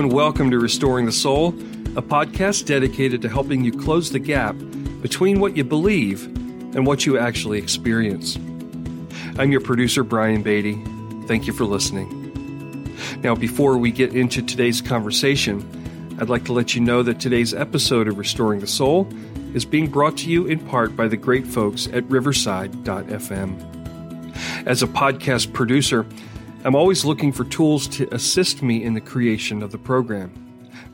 and welcome to Restoring the Soul, a podcast dedicated to helping you close the gap between what you believe and what you actually experience. I'm your producer, Brian Beatty. Thank you for listening. Now, before we get into today's conversation, I'd like to let you know that today's episode of Restoring the Soul is being brought to you in part by the great folks at Riverside.fm. As a podcast producer, I'm always looking for tools to assist me in the creation of the program.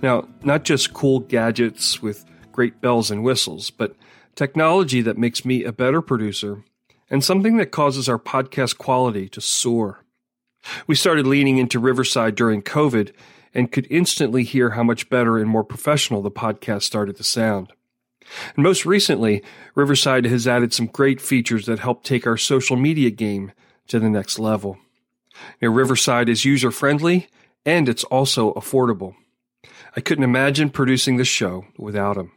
Now, not just cool gadgets with great bells and whistles, but technology that makes me a better producer and something that causes our podcast quality to soar. We started leaning into Riverside during COVID and could instantly hear how much better and more professional the podcast started to sound. And most recently, Riverside has added some great features that help take our social media game to the next level. Now, Riverside is user friendly and it's also affordable. I couldn't imagine producing this show without them.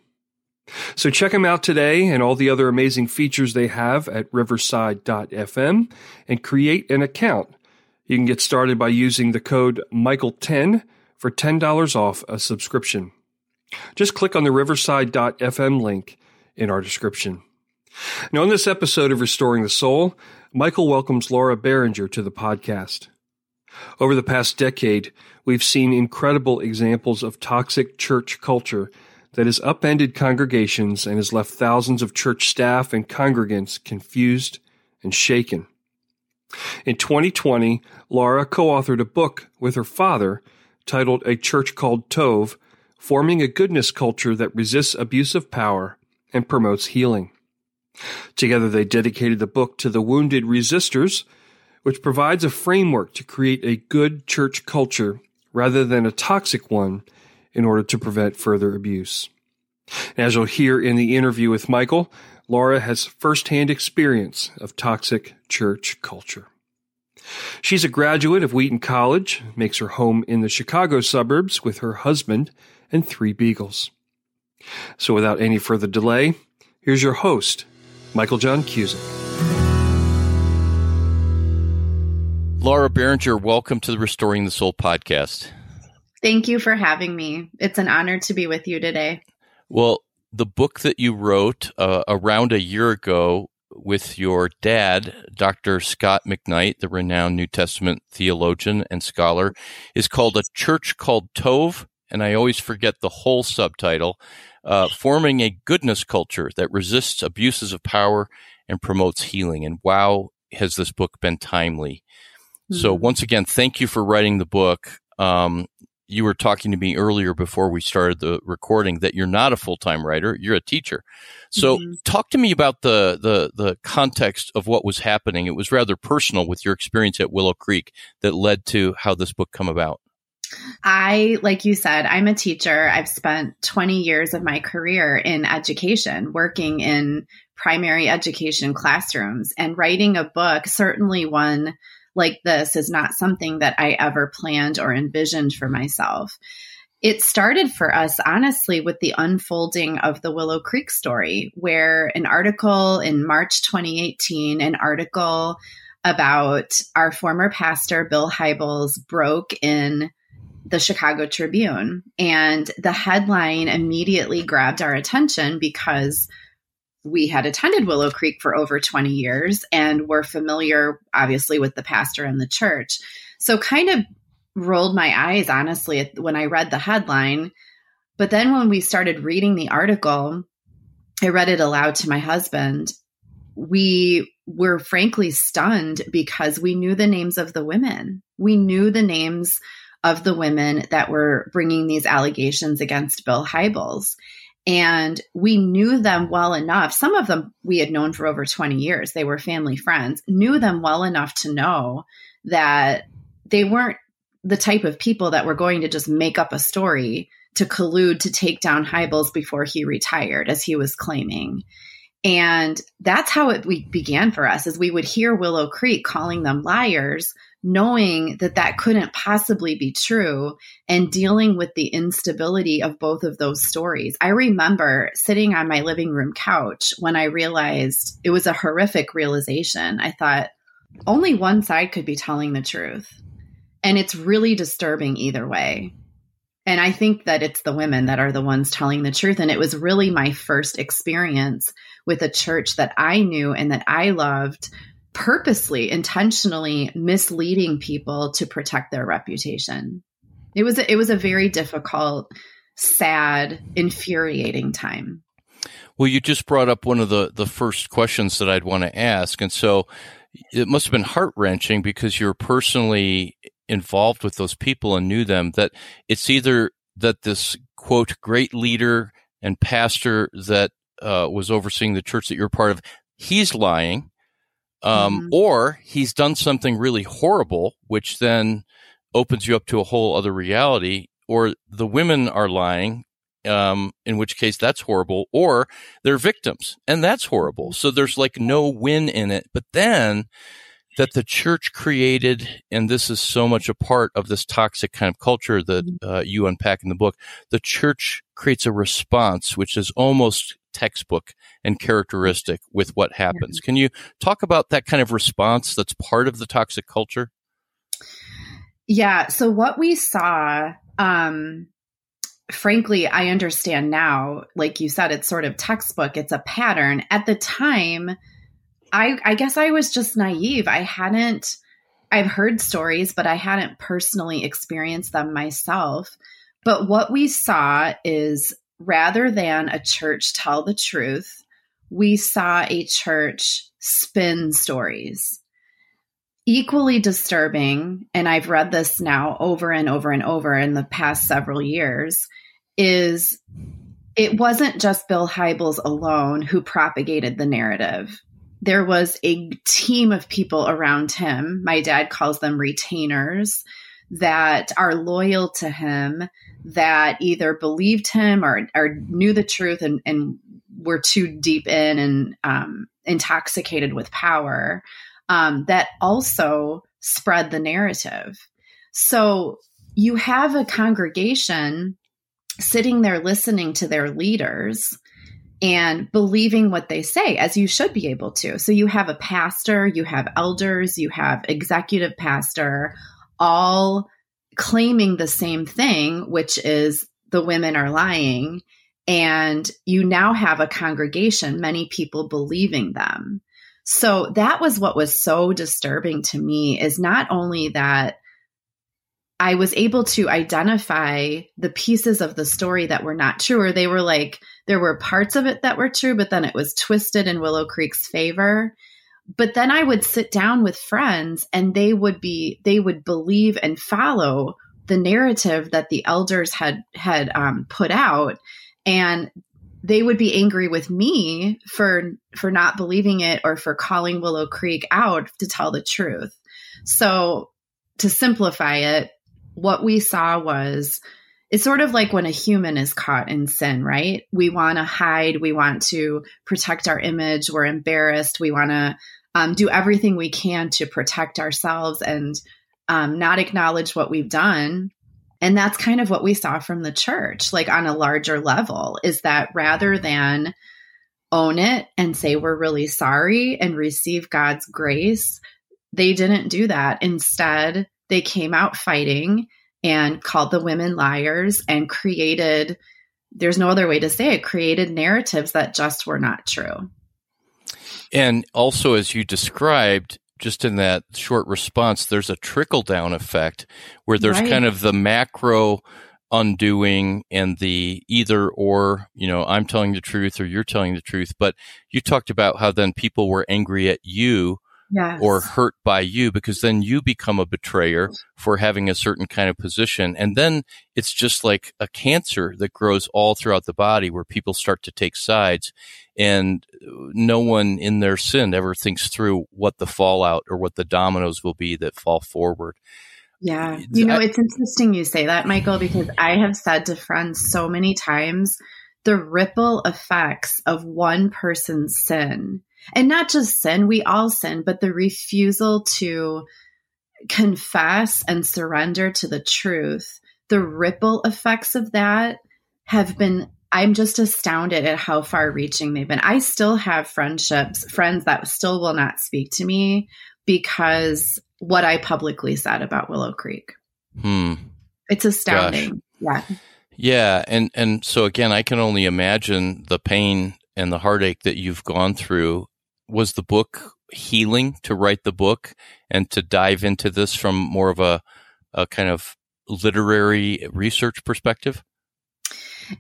So check them out today and all the other amazing features they have at riverside.fm and create an account. You can get started by using the code Michael10 for $10 off a subscription. Just click on the riverside.fm link in our description. Now, in this episode of Restoring the Soul, Michael welcomes Laura Barringer to the podcast. Over the past decade, we've seen incredible examples of toxic church culture that has upended congregations and has left thousands of church staff and congregants confused and shaken. In 2020, Laura co authored a book with her father titled A Church Called Tov Forming a Goodness Culture That Resists Abuse of Power and Promotes Healing. Together, they dedicated the book to the wounded resisters, which provides a framework to create a good church culture rather than a toxic one in order to prevent further abuse. As you'll hear in the interview with Michael, Laura has firsthand experience of toxic church culture. She's a graduate of Wheaton College, makes her home in the Chicago suburbs with her husband and three beagles. So without any further delay, here's your host, Michael John Cusick. Laura Barringer, welcome to the Restoring the Soul podcast. Thank you for having me. It's an honor to be with you today. Well, the book that you wrote uh, around a year ago with your dad, Dr. Scot McKnight, the renowned New Testament theologian and scholar, is called A Church Called Tov. And I always forget the whole subtitle uh, forming a goodness culture that resists abuses of power and promotes healing. And wow, has this book been timely. Mm-hmm. So once again, thank you for writing the book. Um, you were talking to me earlier before we started the recording that you're not a full-time writer you're a teacher so mm-hmm. talk to me about the, the the context of what was happening it was rather personal with your experience at willow creek that led to how this book come about I, like you said, I'm a teacher. I've spent 20 years of my career in education, working in primary education classrooms, and writing a book, certainly one like this, is not something that I ever planned or envisioned for myself. It started for us, honestly, with the unfolding of the Willow Creek story, where an article in March 2018, an article about our former pastor, Bill Hybels, broke in the Chicago Tribune. And the headline immediately grabbed our attention because we had attended Willow Creek for over 20 years and were familiar, obviously, with the pastor and the church. So, kind of rolled my eyes, honestly, when I read the headline. But then when we started reading the article, I read it aloud to my husband. We were frankly stunned because we knew the names of the women. We knew the names of the women that were bringing these allegations against Bill Hybels. And we knew them well enough. Some of them we had known for over 20 years. They were family friends, knew them well enough to know that they weren't the type of people that were going to just make up a story to collude to take down Hybels before he retired, as he was claiming. And that's how it began for us, as we would hear Willow Creek calling them liars knowing that that couldn't possibly be true and mm-hmm. dealing with the instability of both of those stories. I remember sitting on my living room couch when I realized it was a horrific realization. I thought only one side could be telling the truth. And it's really disturbing either way. And I think that it's the women that are the ones telling the truth. And it was really my first experience with a church that I knew and that I loved purposely, intentionally misleading people to protect their reputation. It was a, it was a very difficult, sad, infuriating time. Well, you just brought up one of the the first questions that I'd want to ask, and so it must have been heart wrenching because you're personally involved with those people and knew them. That it's either that this quote great leader and pastor that uh, was overseeing the church that you're part of, he's lying, um, mm-hmm. or he's done something really horrible, which then opens you up to a whole other reality, or the women are lying, um, in which case that's horrible, or they're victims, and that's horrible. So there's like no win in it. But then that the church created, and this is so much a part of this toxic kind of culture that mm-hmm. uh, you unpack in the book, the church creates a response which is almost textbook and characteristic with what happens. Can you talk about that kind of response that's part of the toxic culture? Yeah. So what we saw, um, frankly, I understand now, like you said, it's sort of textbook, it's a pattern. At the time, I, I guess I was just naive. I hadn't, I've heard stories, but I hadn't personally experienced them myself. But what we saw is rather than a church tell the truth, we saw a church spin stories. Equally disturbing, and I've read this now over and over and over in the past several years, is it wasn't just Bill Hybels alone who propagated the narrative. There was a team of people around him. My dad calls them retainers that are loyal to him that either believed him or, or knew the truth and, and were too deep in and um, intoxicated with power um, that also spread the narrative. So you have a congregation sitting there listening to their leaders and believing what they say, as you should be able to. So you have a pastor, you have elders, you have executive pastor, all claiming the same thing, which is the women are lying. And you now have a congregation, many people believing them. So that was what was so disturbing to me is not only that I was able to identify the pieces of the story that were not true, or they were like, there were parts of it that were true, but then it was twisted in Willow Creek's favor but then I would sit down with friends and they would be they would believe and follow the narrative that the elders had had um, put out and they would be angry with me for for not believing it or for calling Willow Creek out to tell the truth. So to simplify it, what we saw was it's sort of like when a human is caught in sin, right? We want to hide, we want to protect our image, we're embarrassed, we want to um, do everything we can to protect ourselves and um, not acknowledge what we've done. And that's kind of what we saw from the church, like on a larger level, is that rather than own it and say we're really sorry and receive God's grace, they didn't do that. Instead, they came out fighting and called the women liars and created, there's no other way to say it, created narratives that just were not true. And also, as you described, just in that short response, there's a trickle down effect where there's right. kind of the macro undoing and the either or, you know, I'm telling the truth or you're telling the truth. But you talked about how then people were angry at you yes. or hurt by you because then you become a betrayer for having a certain kind of position. And then it's just like a cancer that grows all throughout the body where people start to take sides and no one in their sin ever thinks through what the fallout or what the dominoes will be that fall forward. Yeah. You know, it's interesting you say that, Michael, because I have said to friends so many times the ripple effects of one person's sin and not just sin, we all sin, but the refusal to confess and surrender to the truth, the ripple effects of that have been I'm just astounded at how far reaching they've been. I still have friendships, friends that still will not speak to me because what I publicly said about Willow Creek. Hmm. It's astounding. Gosh. Yeah. Yeah, and and so again, I can only imagine the pain and the heartache that you've gone through. Was the book healing to write the book and to dive into this from more of a, a kind of literary research perspective?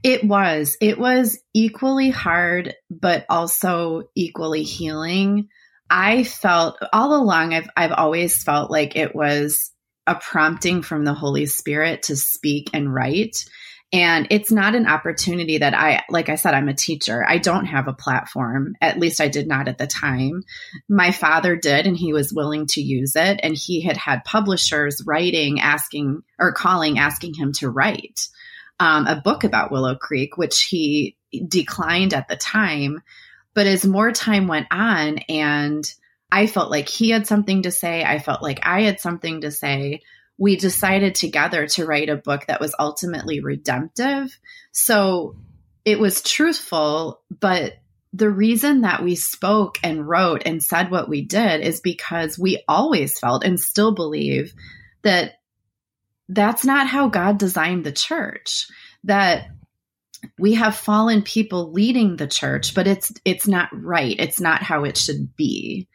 It was. It was equally hard, but also equally healing. I felt all along I've I've always felt like it was a prompting from the Holy Spirit to speak and write. And it's not an opportunity that I, like I said, I'm a teacher. I don't have a platform. At least I did not at the time. My father did, and he was willing to use it. And he had had publishers writing, asking, or calling, asking him to write um, a book about Willow Creek, which he declined at the time. But as more time went on, and I felt like he had something to say, I felt like I had something to say we decided together to write a book that was ultimately redemptive. So it was truthful, but the reason that we spoke and wrote and said what we did is because we always felt and still believe that that's not how God designed the church. That we have fallen people leading the church, but it's it's not right. It's not how it should be.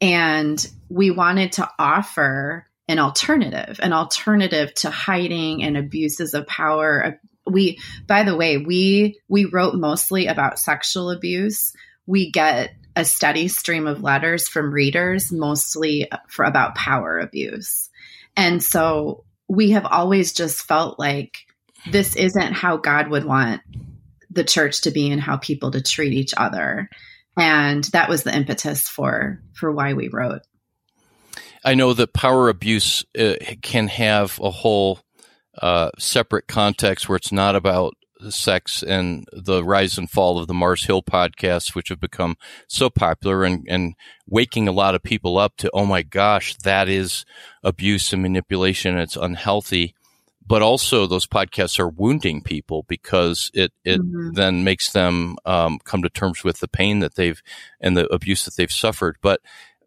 And we wanted to offer an alternative, an alternative to hiding and abuses of power. We, by the way, we we wrote mostly about sexual abuse. We get a steady stream of letters from readers, mostly for about power abuse, and so we have always just felt like this isn't how God would want the church to be and how people to treat each other. And that was the impetus for for why we wrote. I know that power abuse uh, can have a whole uh, separate context where it's not about sex and the rise and fall of the Mars Hill podcasts, which have become so popular and, and waking a lot of people up to, oh my gosh, that is abuse and manipulation. It's unhealthy. But also, those podcasts are wounding people because it, it mm-hmm. then makes them um, come to terms with the pain that they've and the abuse that they've suffered. But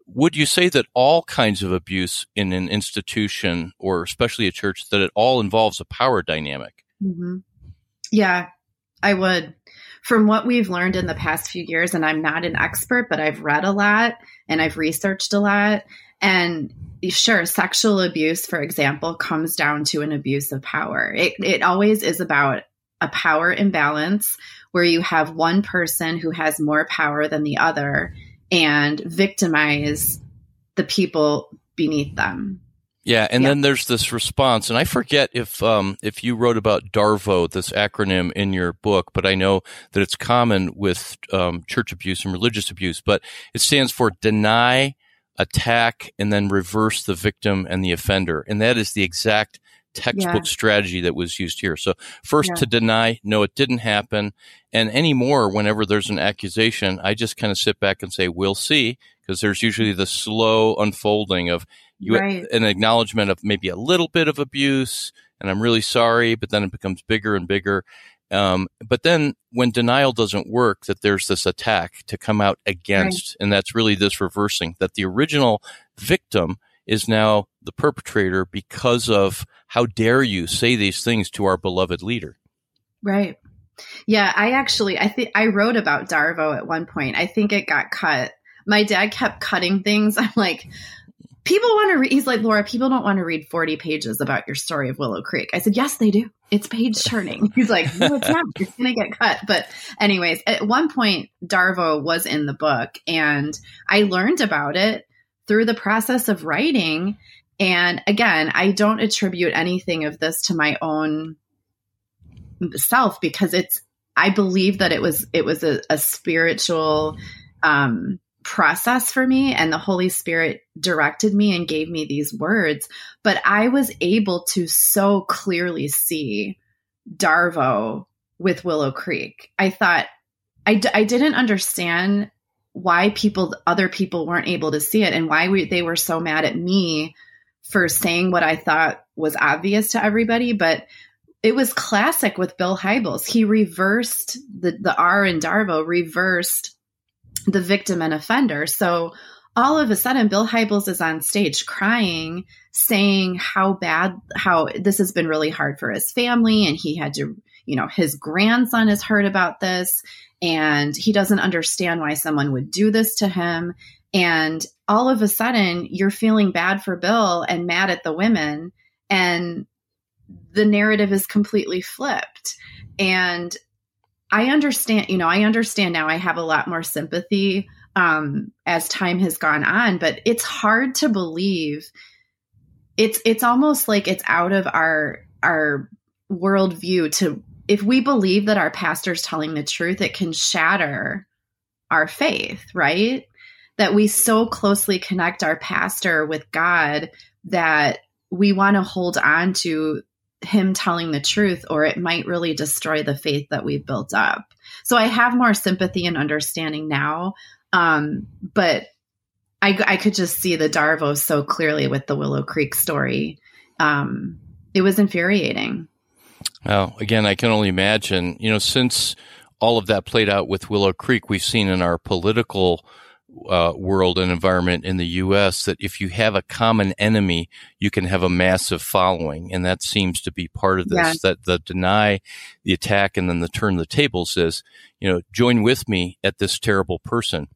would you say that all kinds of abuse in an institution or especially a church that it all involves a power dynamic mm-hmm. Yeah i would. From what we've learned in the past few years and i'm not an expert but i've read a lot and i've researched a lot. And sure sexual abuse for example comes down to an abuse of power. It, it always is about a power imbalance where you have one person who has more power than the other and victimize the people beneath them. Yeah, and yeah. then there's this response, and I forget if um, if you wrote about DARVO, this acronym, in your book, but I know that it's common with um, church abuse and religious abuse. But it stands for deny, attack, and then reverse the victim and the offender, and that is the exact textbook yeah. strategy that was used here. So first yeah. to deny, no, it didn't happen. And anymore, whenever there's an accusation, I just kind of sit back and say, we'll see, because there's usually the slow unfolding of you, right. an acknowledgement of maybe a little bit of abuse. And I'm really sorry, but then it becomes bigger and bigger. Um, but then when denial doesn't work, that there's this attack to come out against. Right. And that's really this reversing that the original victim is now the perpetrator because of how dare you say these things to our beloved leader. Right. Yeah, I actually I think I wrote about Darvo at one point. I think it got cut. My dad kept cutting things. I'm like, people want to read he's like, Laura, people don't want to read 40 pages about your story of Willow Creek. I said, Yes, they do. It's page turning. He's like, No, it's not. It's gonna get cut. But anyways, at one point Darvo was in the book and I learned about it through the process of writing. And again, I don't attribute anything of this to my own self because it's, I believe that it was, it was a, a spiritual, um, process for me and the Holy Spirit directed me and gave me these words. But I was able to so clearly see Darvo with Willow Creek. I thought I d- I didn't understand why people other people weren't able to see it and why we, they were so mad at me for saying what I thought was obvious to everybody but it was classic with Bill Hybels he reversed the the R in Darvo reversed the victim and offender so all of a sudden, Bill Hybels is on stage crying, saying how bad, how this has been really hard for his family. And he had to, you know, his grandson has heard about this and he doesn't understand why someone would do this to him. And all of a sudden, you're feeling bad for Bill and mad at the women. And the narrative is completely flipped. And I understand, you know, I understand now I have a lot more sympathy um, as time has gone on, but it's hard to believe. It's it's almost like it's out of our our worldview to if we believe that our pastor's telling the truth, it can shatter our faith, right? That we so closely connect our pastor with God that we want to hold on to him telling the truth, or it might really destroy the faith that we've built up. So I have more sympathy and understanding now um, but I, I could just see the Darvo so clearly with the Willow Creek story. Um, it was infuriating. Well, again, I can only imagine, you know, since all of that played out with Willow Creek, we've seen in our political uh, world and environment in the U.S. that if you have a common enemy, you can have a massive following, and that seems to be part of this. Yeah. That the deny the attack and then the turn the tables is, you know, join with me at this terrible person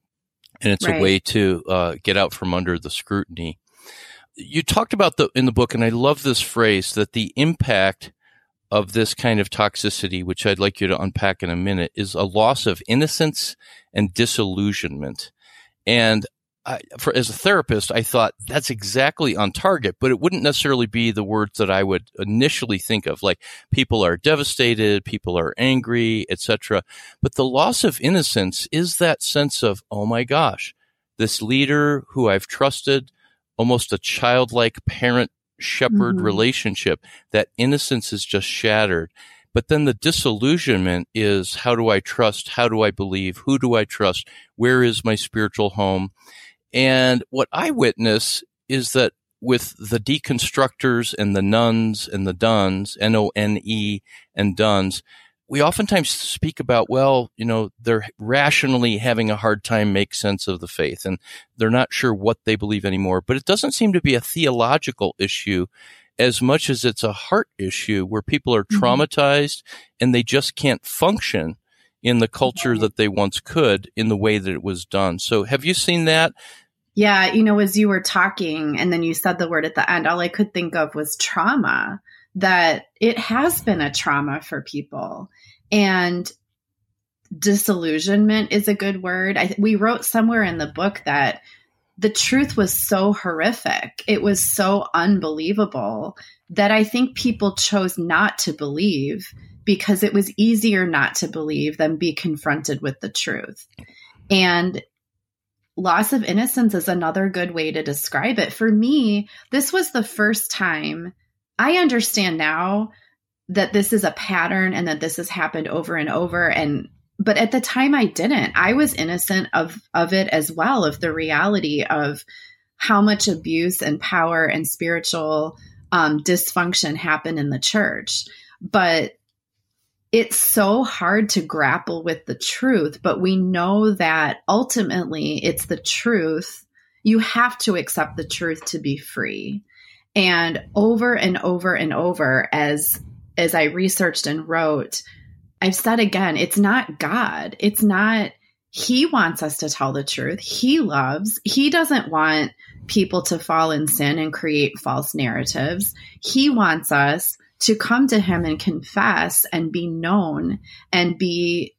and it's right. a way to uh, get out from under the scrutiny. You talked about the in the book, and I love this phrase that the impact of this kind of toxicity, which I'd like you to unpack in a minute, is a loss of innocence and disillusionment. And I, for, as a therapist, I thought that's exactly on target, but it wouldn't necessarily be the words that I would initially think of. Like people are devastated, people are angry, etc. But the loss of innocence is that sense of, oh my gosh, this leader who I've trusted, almost a childlike parent shepherd mm-hmm. relationship, that innocence is just shattered. But then the disillusionment is how do I trust? How do I believe? Who do I trust? Where is my spiritual home? And what I witness is that with the deconstructors and the nones and the dones, N O N E and dones, we oftentimes speak about, well, you know, they're rationally having a hard time make sense of the faith and they're not sure what they believe anymore. But it doesn't seem to be a theological issue as much as it's a heart issue where people are mm-hmm. traumatized and they just can't function in the culture that they once could in the way that it was done. So have you seen that? Yeah, you know, as you were talking and then you said the word at the end, all I could think of was trauma, that it has been a trauma for people. And disillusionment is a good word. I, we wrote somewhere in the book that the truth was so horrific, it was so unbelievable that I think people chose not to believe because it was easier not to believe than be confronted with the truth. And loss of innocence is another good way to describe it. For me, this was the first time I understand now that this is a pattern and that this has happened over and over and but at the time I didn't. I was innocent of of it as well of the reality of how much abuse and power and spiritual um, dysfunction happened in the church. But it's so hard to grapple with the truth, but we know that ultimately it's the truth. You have to accept the truth to be free. And over and over and over as as I researched and wrote, I've said again, it's not God. It's not he wants us to tell the truth. He loves. He doesn't want people to fall in sin and create false narratives. He wants us to come to him and confess and be known and be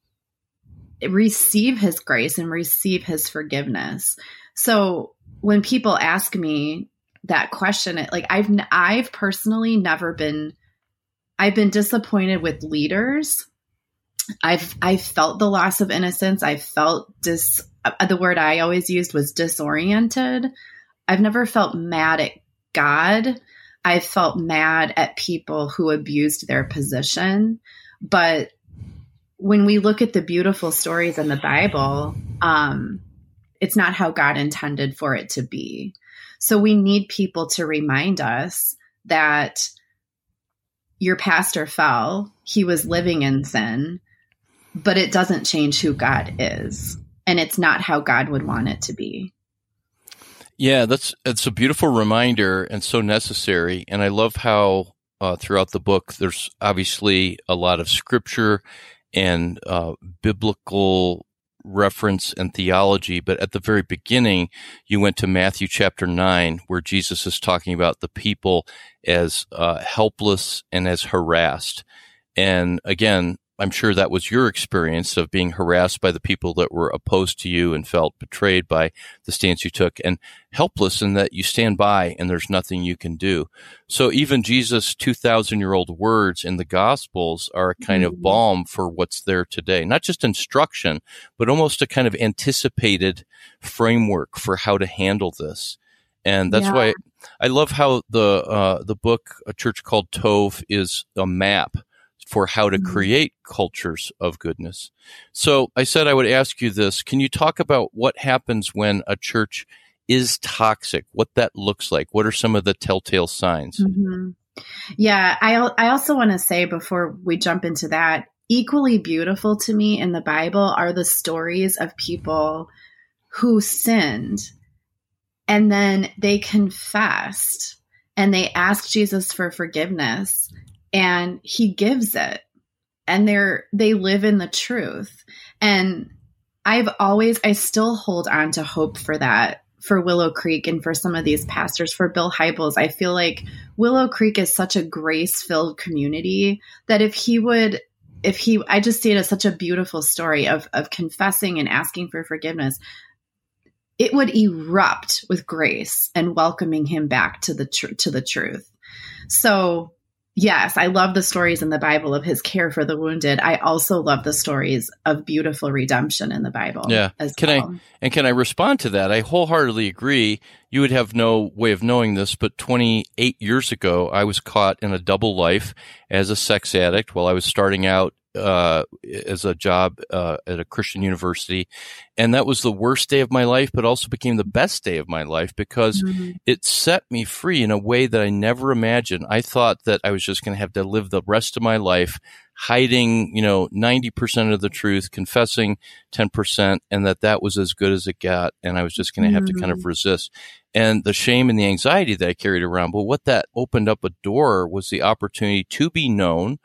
receive his grace and receive his forgiveness. So when people ask me that question, like I've I've personally never been I've been disappointed with leaders. I've I felt the loss of innocence. I felt dis uh, the word I always used was disoriented. I've never felt mad at God I felt mad at people who abused their position. But when we look at the beautiful stories in the Bible, um, it's not how God intended for it to be. So we need people to remind us that your pastor fell, he was living in sin, but it doesn't change who God is. And it's not how God would want it to be. Yeah, that's it's a beautiful reminder and so necessary. And I love how uh, throughout the book there's obviously a lot of scripture and uh, biblical reference and theology, but at the very beginning, you went to Matthew chapter 9, where Jesus is talking about the people as uh, helpless and as harassed. And again, I'm sure that was your experience of being harassed by the people that were opposed to you and felt betrayed by the stance you took and helpless in that you stand by and there's nothing you can do. So even Jesus' 2000 year old words in the gospels are a kind mm-hmm. of balm for what's there today. Not just instruction, but almost a kind of anticipated framework for how to handle this. And that's yeah. why I love how the, uh, the book, A Church Called Tov is a map for how to mm-hmm. create cultures of goodness. So I said I would ask you this. Can you talk about what happens when a church is toxic? What that looks like? What are some of the telltale signs? Mm-hmm. Yeah, I, I also want to say before we jump into that, equally beautiful to me in the Bible are the stories of people who sinned and then they confessed and they asked Jesus for forgiveness and he gives it. And they're they live in the truth. And i've always i still hold on to hope for that for willow creek and for some of these pastors for bill hybels. I feel like willow creek is such a grace filled community that if he would if he i just see it as such a beautiful story of of confessing and asking for forgiveness. It would erupt with grace and welcoming him back to the tr- to the truth. So Yes, I love the stories in the Bible of his care for the wounded. I also love the stories of beautiful redemption in the Bible. Yeah. can well. I and can I respond to that? I wholeheartedly agree. You would have no way of knowing this, but 28 years ago, I was caught in a double life as a sex addict while I was starting out uh, as a job uh, at a Christian university, and that was the worst day of my life, but also became the best day of my life because mm-hmm. it set me free in a way that I never imagined. I thought that I was just going to have to live the rest of my life hiding, you know, ninety percent of the truth, confessing ten percent, and that that was as good as it got, and I was just going to have mm-hmm. to kind of mm-hmm. resist. And the shame and the anxiety that I carried around, but what that opened up a door was the opportunity to be known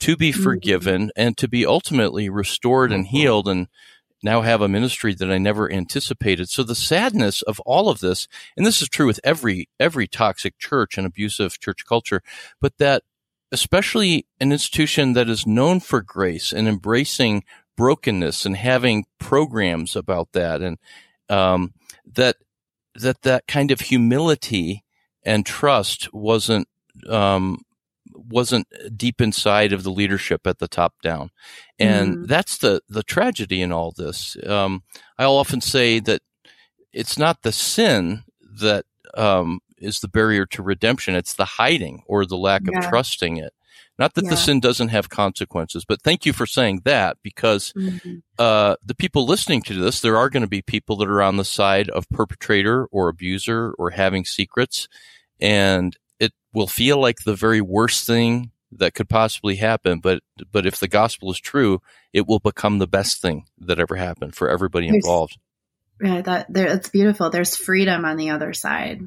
to be mm-hmm. forgiven and to be ultimately restored and mm-hmm. healed and now have a ministry that I never anticipated. So the sadness of all of this, and this is true with every every toxic church and abusive church culture, but that especially an institution that is known for grace and embracing brokenness and having programs about that and um, that that that kind of humility and trust wasn't um, wasn't deep inside of the leadership at the top down. And mm. that's the, the tragedy in all this. Um, I'll often say that it's not the sin that um, is the barrier to redemption. It's the hiding or the lack yeah. of trusting it. Not that yeah. the sin doesn't have consequences, but thank you for saying that because mm-hmm. uh, the people listening to this, there are going to be people that are on the side of perpetrator or abuser or having secrets. And will feel like the very worst thing that could possibly happen but but if the gospel is true it will become the best thing that ever happened for everybody involved. Yeah that there it's beautiful. There's freedom on the other side.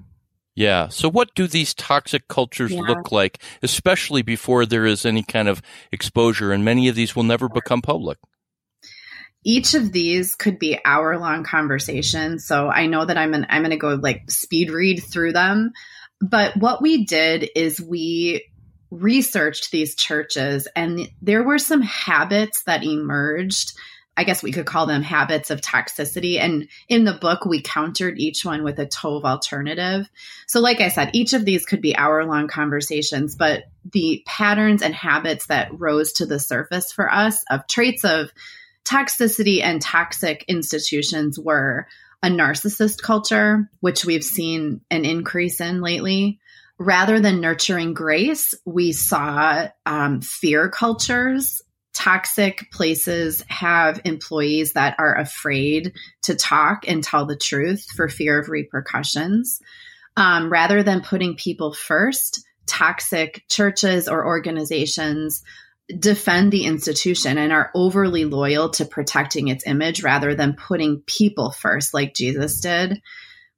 Yeah. So what do these toxic cultures yeah. look like especially before there is any kind of exposure and many of these will never become public? Each of these could be hour long conversations so i know that i'm an, i'm going to go like speed read through them but what we did is we researched these churches, and there were some habits that emerged. I guess we could call them habits of toxicity. And in the book, we countered each one with a Tov alternative. So, like I said, each of these could be hour long conversations, but the patterns and habits that rose to the surface for us of traits of toxicity and toxic institutions were a narcissist culture, which we've seen an increase in lately. Rather than nurturing grace, we saw um, fear cultures. Toxic places have employees that are afraid to talk and tell the truth for fear of repercussions. Um, rather than putting people first, toxic churches or organizations defend the institution and are overly loyal to protecting its image rather than putting people first, like Jesus did.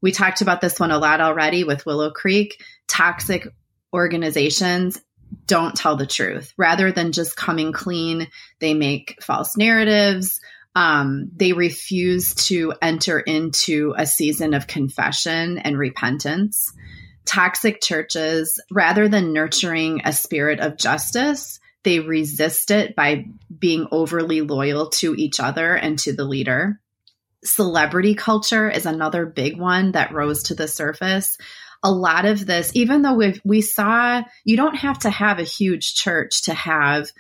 we talked about this one a lot already with Willow Creek. Toxic organizations don't tell the truth. Rather than just coming clean, they make false narratives. Um, they refuse to enter into a season of confession and repentance. Toxic churches, rather than nurturing a spirit of justice, they resist it by being overly loyal to each other and to the leader. Celebrity culture is another big one that rose to the surface a lot of this, even though we we saw, you don't have to have a huge church to have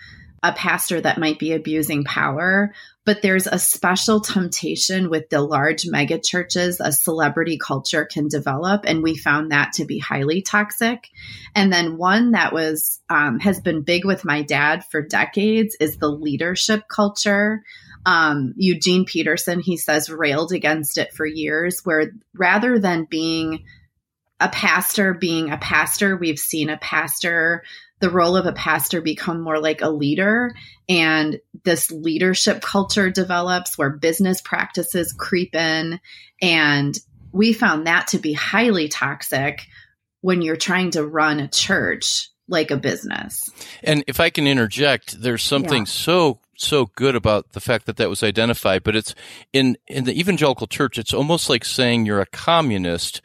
a pastor that might be abusing power, but there's a special temptation with the large mega churches a celebrity culture can develop, and we found that to be highly toxic. And then one that was um, has been big with my dad for decades is the leadership culture. Um, Eugene Peterson, he says, railed against it for years, where rather than being a pastor being a pastor, we've seen a pastor, the role of a pastor become more like a leader. And this leadership culture develops where business practices creep in. And we found that to be highly toxic when you're trying to run a church like a business. And if I can interject, there's something yeah. so so good about the fact that that was identified, but it's in in the evangelical church it's almost like saying you're a communist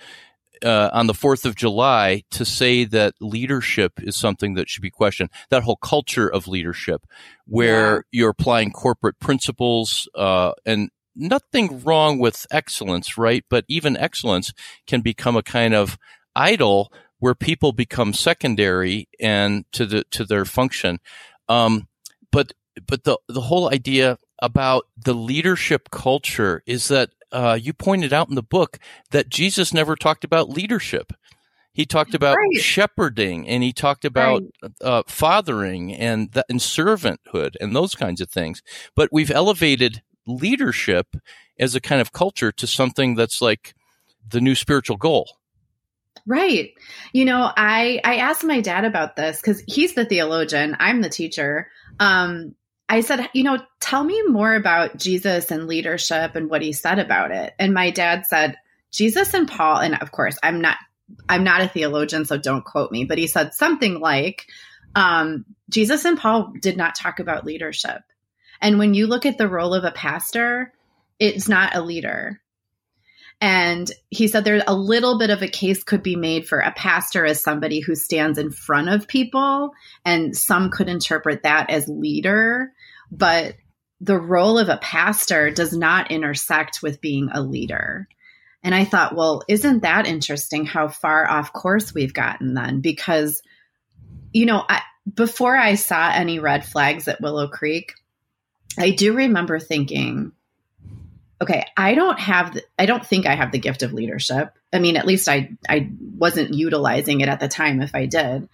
uh, on the 4th of July to say that leadership is something that should be questioned. That whole culture of leadership where yeah. you're applying corporate principles, uh, and nothing wrong with excellence, right? But even excellence can become a kind of idol where people become secondary and to the, to their function. Um, but, but the, the whole idea about the leadership culture is that uh, you pointed out in the book that Jesus never talked about leadership. He talked about right. shepherding and he talked about right. uh, fathering and, the, and servanthood and those kinds of things. But we've elevated leadership as a kind of culture to something that's like the new spiritual goal. Right. You know, I I asked my dad about this cuz he's the theologian, I'm the teacher. Um I said, you know, tell me more about Jesus and leadership and what he said about it. And my dad said, Jesus and Paul, and of course, I'm not I'm not a theologian, so don't quote me, but he said something like, um, Jesus and Paul did not talk about leadership. And when you look at the role of a pastor, it's not a leader. And he said there's a little bit of a case could be made for a pastor as somebody who stands in front of people, and some could interpret that as leader. But the role of a pastor does not intersect with being a leader. And I thought, well, isn't that interesting how far off course we've gotten then? Because, you know, I, before I saw any red flags at Willow Creek, I do remember thinking, okay, I don't have, the, I don't think I have the gift of leadership. I mean, at least I, I wasn't utilizing it at the time if I did. And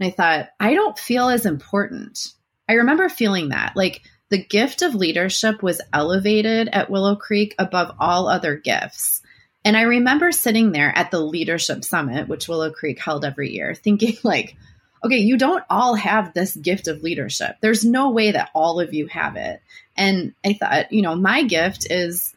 I thought, I don't feel as important. I remember feeling that like the gift of leadership was elevated at Willow Creek above all other gifts. And I remember sitting there at the leadership summit, which Willow Creek held every year, thinking like, okay, you don't all have this gift of leadership. There's no way that all of you have it. And I thought, you know, my gift is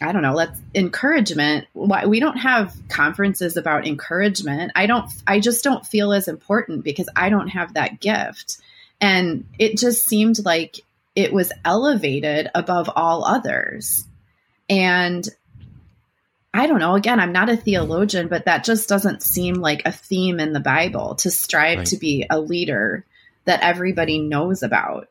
I don't know, let's encouragement. Why we don't have conferences about encouragement. I don't I just don't feel as important because I don't have that gift. And it just seemed like it was elevated above all others. And I don't know. Again, I'm not a theologian, but that just doesn't seem like a theme in the Bible to strive right. to be a leader that everybody knows about.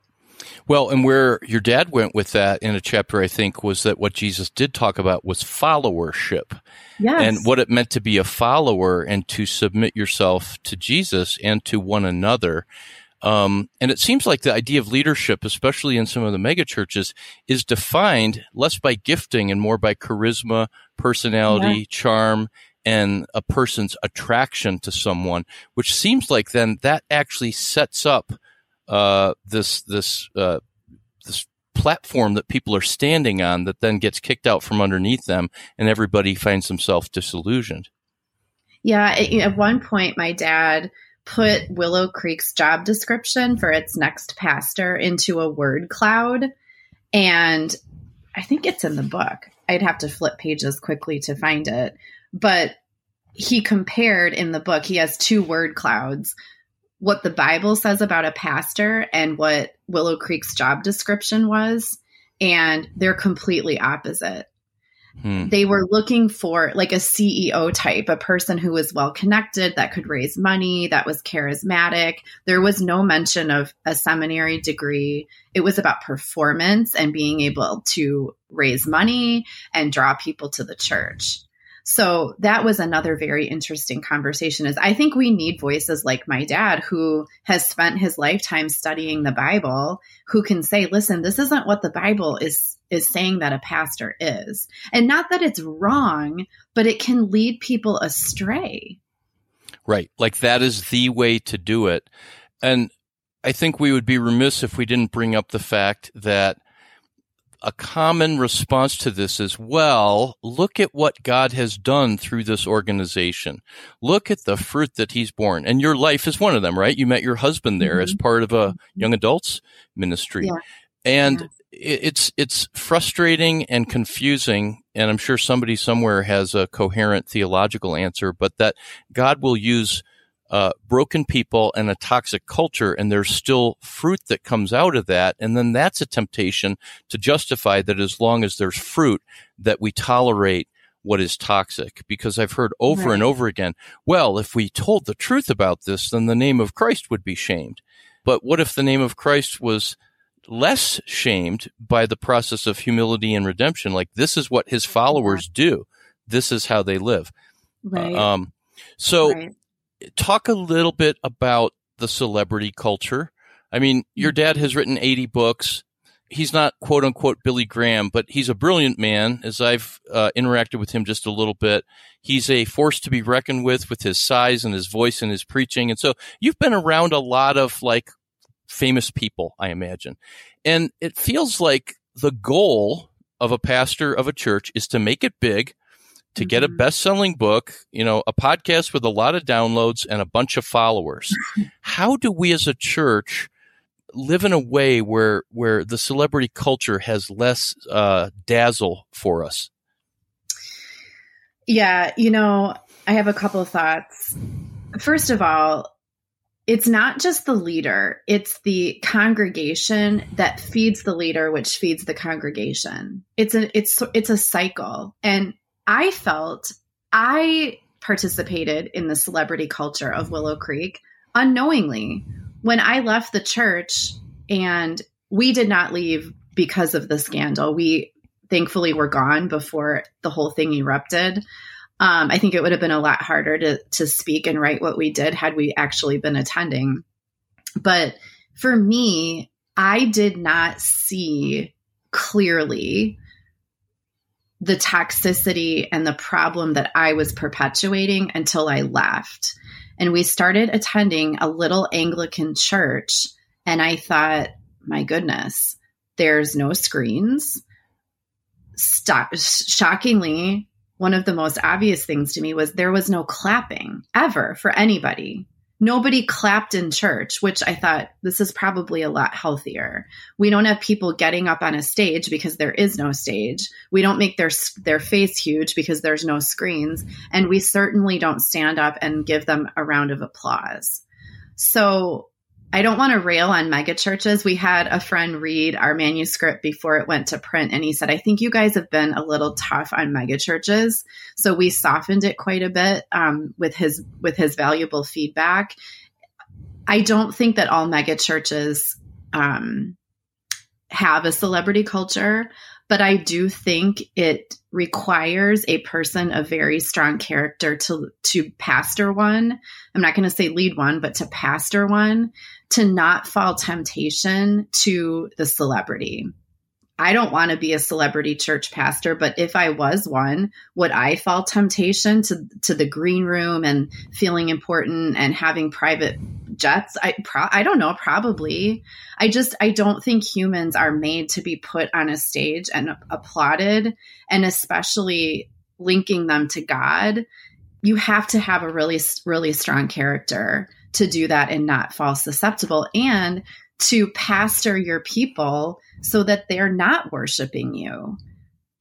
Well, and where your dad went with that in a chapter, I think, was that what Jesus did talk about was followership. Yes. And what it meant to be a follower and to submit yourself to Jesus and to one another. Um, and it seems like the idea of leadership, especially in some of the megachurches, is defined less by gifting and more by charisma, personality, yeah. charm, and a person's attraction to someone, which seems like then that actually sets up uh, this this uh, this platform that people are standing on that then gets kicked out from underneath them, and everybody finds themselves disillusioned. Yeah, at one point, my dad put Willow Creek's job description for its next pastor into a word cloud. And I think it's in the book. I'd have to flip pages quickly to find it. But he compared in the book, he has two word clouds what the Bible says about a pastor and what Willow Creek's job description was. And they're completely opposite. Hmm. They were looking for like a CEO type, a person who was well connected, that could raise money, that was charismatic. There was no mention of a seminary degree. It was about performance and being able to raise money and draw people to the church. So that was another very interesting conversation is I think we need voices like my dad who has spent his lifetime studying the Bible who can say, listen, this isn't what the Bible is is saying that a pastor is. And not that it's wrong, but it can lead people astray. Right. Like that is the way to do it. And I think we would be remiss if we didn't bring up the fact that a common response to this is, well, look at what God has done through this organization. Look at the fruit that he's borne. And your life is one of them, right? You met your husband there mm-hmm. as part of a young adults ministry. Yeah. And yeah. it's, it's frustrating and confusing. And I'm sure somebody somewhere has a coherent theological answer, but that God will use uh, broken people and a toxic culture, and there's still fruit that comes out of that. And then that's a temptation to justify that as long as there's fruit, that we tolerate what is toxic. Because I've heard over right. and over again, well, if we told the truth about this, then the name of Christ would be shamed. But what if the name of Christ was less shamed by the process of humility and redemption? Like this is what his followers do. This is how they live. Right. Uh, um, so right talk a little bit about the celebrity culture. I mean, your dad has written 80 books. He's not quote unquote Billy Graham, but he's a brilliant man. As I've uh, interacted with him just a little bit, he's a force to be reckoned with, with his size and his voice and his preaching. And so you've been around a lot of like famous people, I imagine. And it feels like the goal of a pastor of a church is to make it big, to get a mm-hmm. best-selling book, you know, a podcast with a lot of downloads and a bunch of followers. How do we as a church live in a way where where the celebrity culture has less uh, dazzle for us? Yeah, you know, I have a couple of thoughts. First of all, it's not just the leader, it's the congregation that feeds the leader which feeds the congregation. It's a it's it's a cycle. And I felt I participated in the celebrity culture of Willow Creek unknowingly when I left the church and we did not leave because of the scandal. We thankfully were gone before the whole thing erupted. Um, I think it would have been a lot harder to to speak and write what we did had we actually been attending. But for me, I did not see clearly the toxicity and the problem that I was perpetuating until I left. And we started attending a little Anglican church. And I thought, my goodness, there's no screens. Stop. Shockingly, one of the most obvious things to me was there was no clapping ever for anybody nobody clapped in church, which I thought this is probably a lot healthier. We don't have people getting up on a stage because there is no stage. We don't make their their face huge because there's no screens, and we certainly don't stand up and give them a round of applause. So I don't want to rail on megachurches. We had a friend read our manuscript before it went to print, and he said, I think you guys have been a little tough on megachurches. So we softened it quite a bit um, with his with his valuable feedback. I don't think that all megachurches um, have a celebrity culture, but I do think it requires a person of very strong character to to pastor one. I'm not going to say lead one, but to pastor one to not fall temptation to the celebrity. I don't want to be a celebrity church pastor, but if I was one, would I fall temptation to to the green room and feeling important and having private jets? I pro- I don't know, probably. I just I don't think humans are made to be put on a stage and applauded, and especially linking them to God. You have to have a really really strong character to do that and not fall susceptible and to pastor your people so that they're not worshiping you.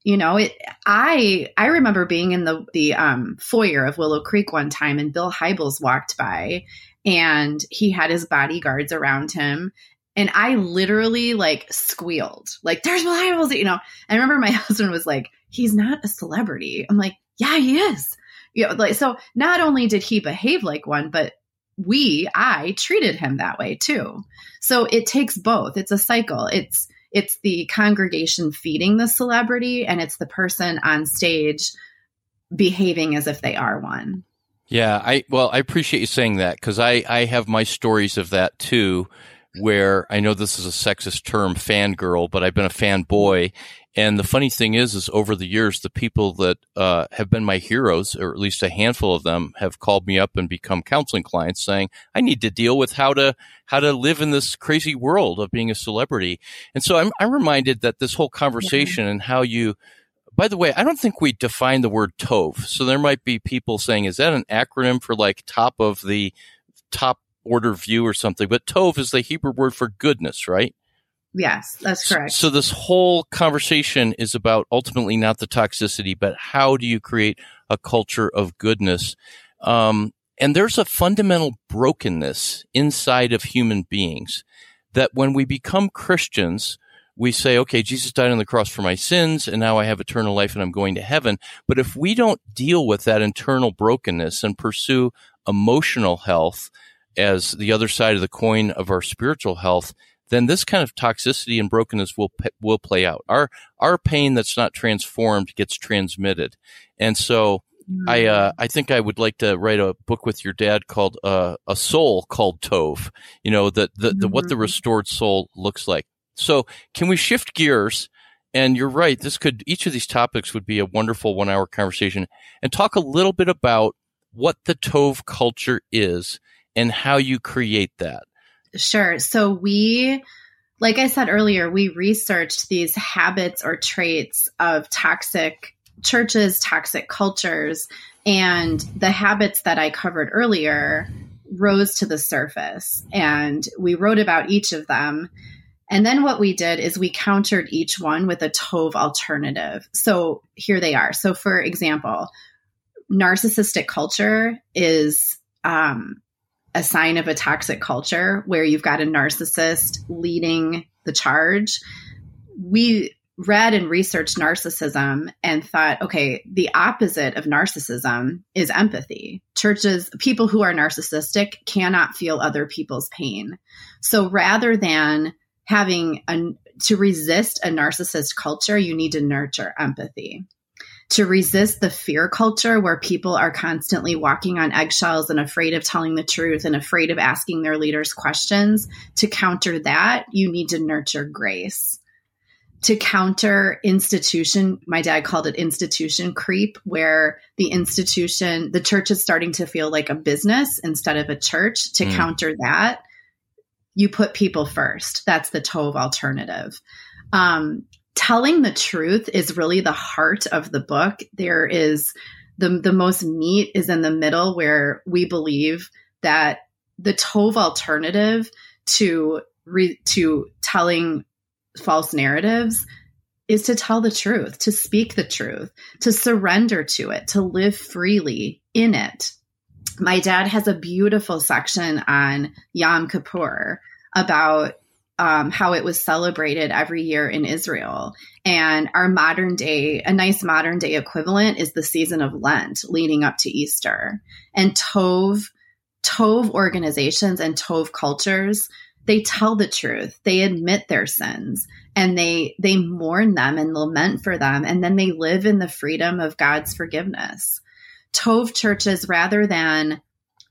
You know, it I I remember being in the the um, foyer of Willow Creek one time and Bill Hybels walked by and he had his bodyguards around him and I literally like squealed. Like there's Bill Hybels, you know. I remember my husband was like, "He's not a celebrity." I'm like, "Yeah, he is." You know, like so not only did he behave like one, but we, I treated him that way too. So it takes both. It's a cycle. It's it's the congregation feeding the celebrity and it's the person on stage behaving as if they are one. Yeah, I well, I appreciate you saying that because I I have my stories of that too, where I know this is a sexist term, fangirl, but I've been a fanboy, and the funny thing is, is over the years, the people that uh, have been my heroes, or at least a handful of them, have called me up and become counseling clients, saying, "I need to deal with how to how to live in this crazy world of being a celebrity." And so I'm, I'm reminded that this whole conversation and how you, by the way, I don't think we define the word tov. So there might be people saying, "Is that an acronym for like top of the top order view or something?" But tov is the Hebrew word for goodness, right? Yes, that's correct. So, so, this whole conversation is about ultimately not the toxicity, but how do you create a culture of goodness? Um, and there's a fundamental brokenness inside of human beings that when we become Christians, we say, okay, Jesus died on the cross for my sins, and now I have eternal life and I'm going to heaven. But if we don't deal with that internal brokenness and pursue emotional health as the other side of the coin of our spiritual health, then this kind of toxicity and brokenness will will play out. Our our pain that's not transformed gets transmitted, and so I mm. uh, I think I would like to write a book with your dad called uh, a soul called Tov. You know the the, the what the mm-hmm. restored soul looks like. So can we shift gears? And you're right. This could each of these topics would be a wonderful one hour conversation, and talk a little bit about what the Tov culture is and how you create that. Sure. So we, like I said earlier, we researched these habits or traits of toxic churches, toxic cultures, and the habits that I covered earlier rose to the surface. And we wrote about each of them. And then what we did is we countered each one with a Tov alternative. So here they are. So, for example, narcissistic culture is um, a sign of a toxic culture where you've got a narcissist leading the charge. We read and researched narcissism and thought, okay, the opposite of narcissism is empathy. Churches, people who are narcissistic cannot feel other people's pain. So rather than having a, to resist a narcissist culture, you need to nurture empathy to resist the fear culture where people are constantly walking on eggshells and afraid of telling the truth and afraid of asking their leaders questions. To counter that, you need to nurture grace. To counter institution, my dad called it institution creep, where the institution, the church is starting to feel like a business instead of a church. To mm. counter that, you put people first. That's the Tov alternative. Um, telling the truth is really the heart of the book. There is the the most meat is in the middle where we believe that the Tov alternative to re, to telling false narratives is to tell the truth, to speak the truth, to surrender to it, to live freely in it. My dad has a beautiful section on Yom Kippur about um, how it was celebrated every year in Israel. And our modern day, a nice modern day equivalent is the season of Lent leading up to Easter. And Tov, Tov organizations and Tov cultures, they tell the truth. They admit their sins and they they mourn them and lament for them and then they live in the freedom of God's forgiveness. Tov churches rather than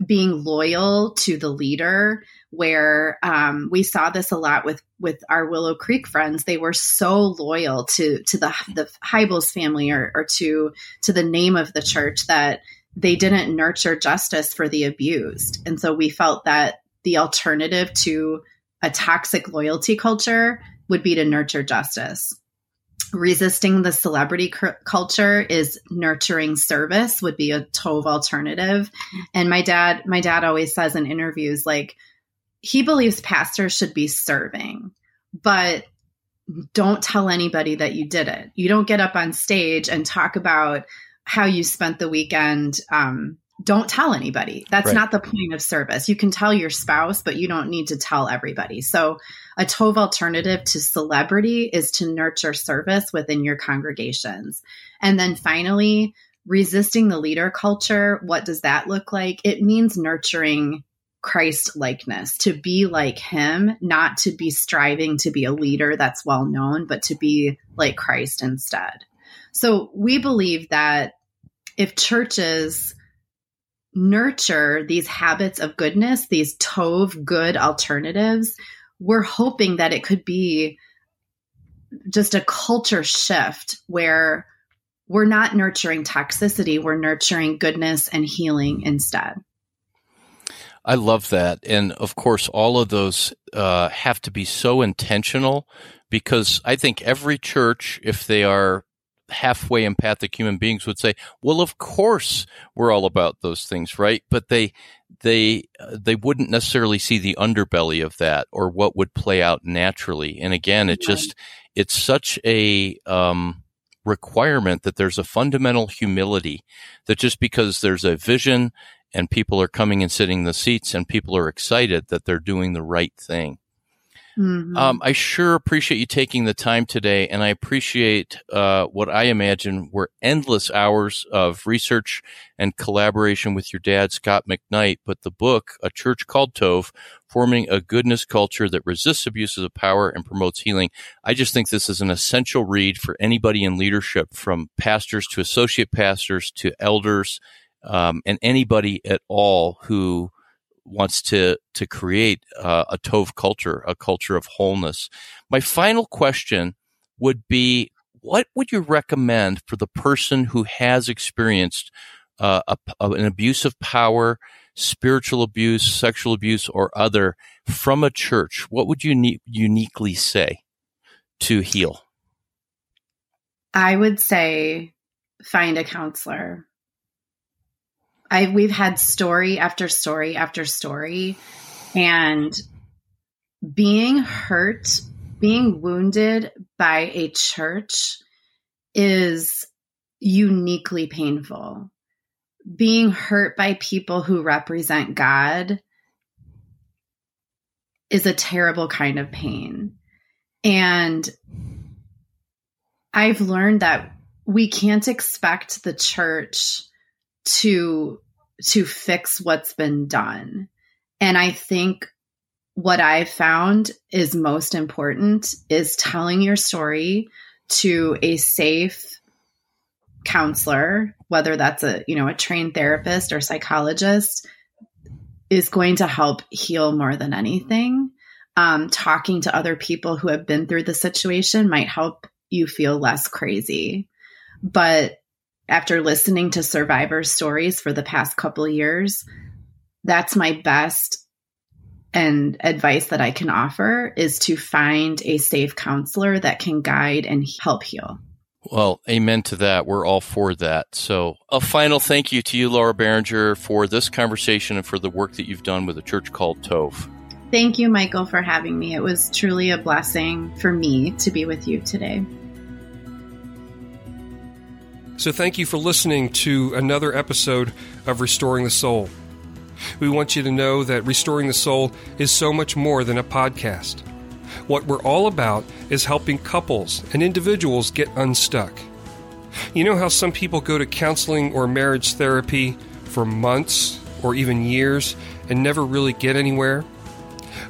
being loyal to the leader where um, we saw this a lot with with our Willow Creek friends. They were so loyal to to the the Hybels family or, or to to the name of the church that they didn't nurture justice for the abused. And so we felt that the alternative to a toxic loyalty culture would be to nurture justice. Resisting the celebrity culture is nurturing service would be a Tov alternative. And my dad, my dad always says in interviews, like he believes pastors should be serving, but don't tell anybody that you did it. You don't get up on stage and talk about how you spent the weekend. Um, don't tell anybody. That's right. not the point of service. You can tell your spouse, but you don't need to tell everybody. So, a Tov alternative to celebrity is to nurture service within your congregations. And then finally, resisting the leader culture. What does that look like? It means nurturing Christ likeness, to be like him, not to be striving to be a leader that's well known, but to be like Christ instead. So we believe that if churches nurture these habits of goodness, these Tov good alternatives, we're hoping that it could be just a culture shift where we're not nurturing toxicity, we're nurturing goodness and healing instead. I love that. And of course, all of those uh, have to be so intentional because I think every church, if they are halfway empathic human beings, would say, well, of course we're all about those things, right? But they, they, uh, they wouldn't necessarily see the underbelly of that or what would play out naturally. And again, it just, it's such a, um, requirement that there's a fundamental humility that just because there's a vision and people are coming and sitting in the seats and people are excited that they're doing the right thing. Mm-hmm. Um, I sure appreciate you taking the time today, and I appreciate uh, what I imagine were endless hours of research and collaboration with your dad, Scot McKnight. But the book, A Church Called Tov, Forming a Goodness Culture That Resists Abuses of Power and Promotes Healing. I just think this is an essential read for anybody in leadership, from pastors to associate pastors to elders um, and anybody at all who wants to to create uh, a Tov culture, a culture of wholeness. My final question would be: What would you recommend for the person who has experienced uh, a, an abuse of power, spiritual abuse, sexual abuse, or other from a church? What would you uniquely say to heal? I would say find a counselor I we've had story after story after story and being hurt, being wounded by a church is uniquely painful. Being hurt by people who represent God is a terrible kind of pain. And I've learned that we can't expect the church to to fix what's been done. And I think what I've found is most important is telling your story to a safe counselor, whether that's a, you know, a trained therapist or psychologist is going to help heal more than anything. Um, talking to other people who have been through the situation might help you feel less crazy. But after listening to survivor stories for the past couple of years, that's my best and advice that I can offer is to find a safe counselor that can guide and help heal. Well, amen to that. We're all for that. So, a final thank you to you, Laura Barringer, for this conversation and for the work that you've done with a church called Tov. Thank you, Michael, for having me. It was truly a blessing for me to be with you today. So, thank you for listening to another episode of Restoring the Soul. We want you to know that Restoring the Soul is so much more than a podcast. What we're all about is helping couples and individuals get unstuck. You know how some people go to counseling or marriage therapy for months or even years and never really get anywhere?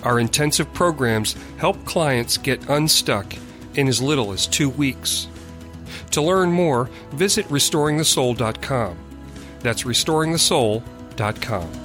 Our intensive programs help clients get unstuck in as little as two weeks. To learn more, visit restoringthesoul.com. That's restoringthesoul.com.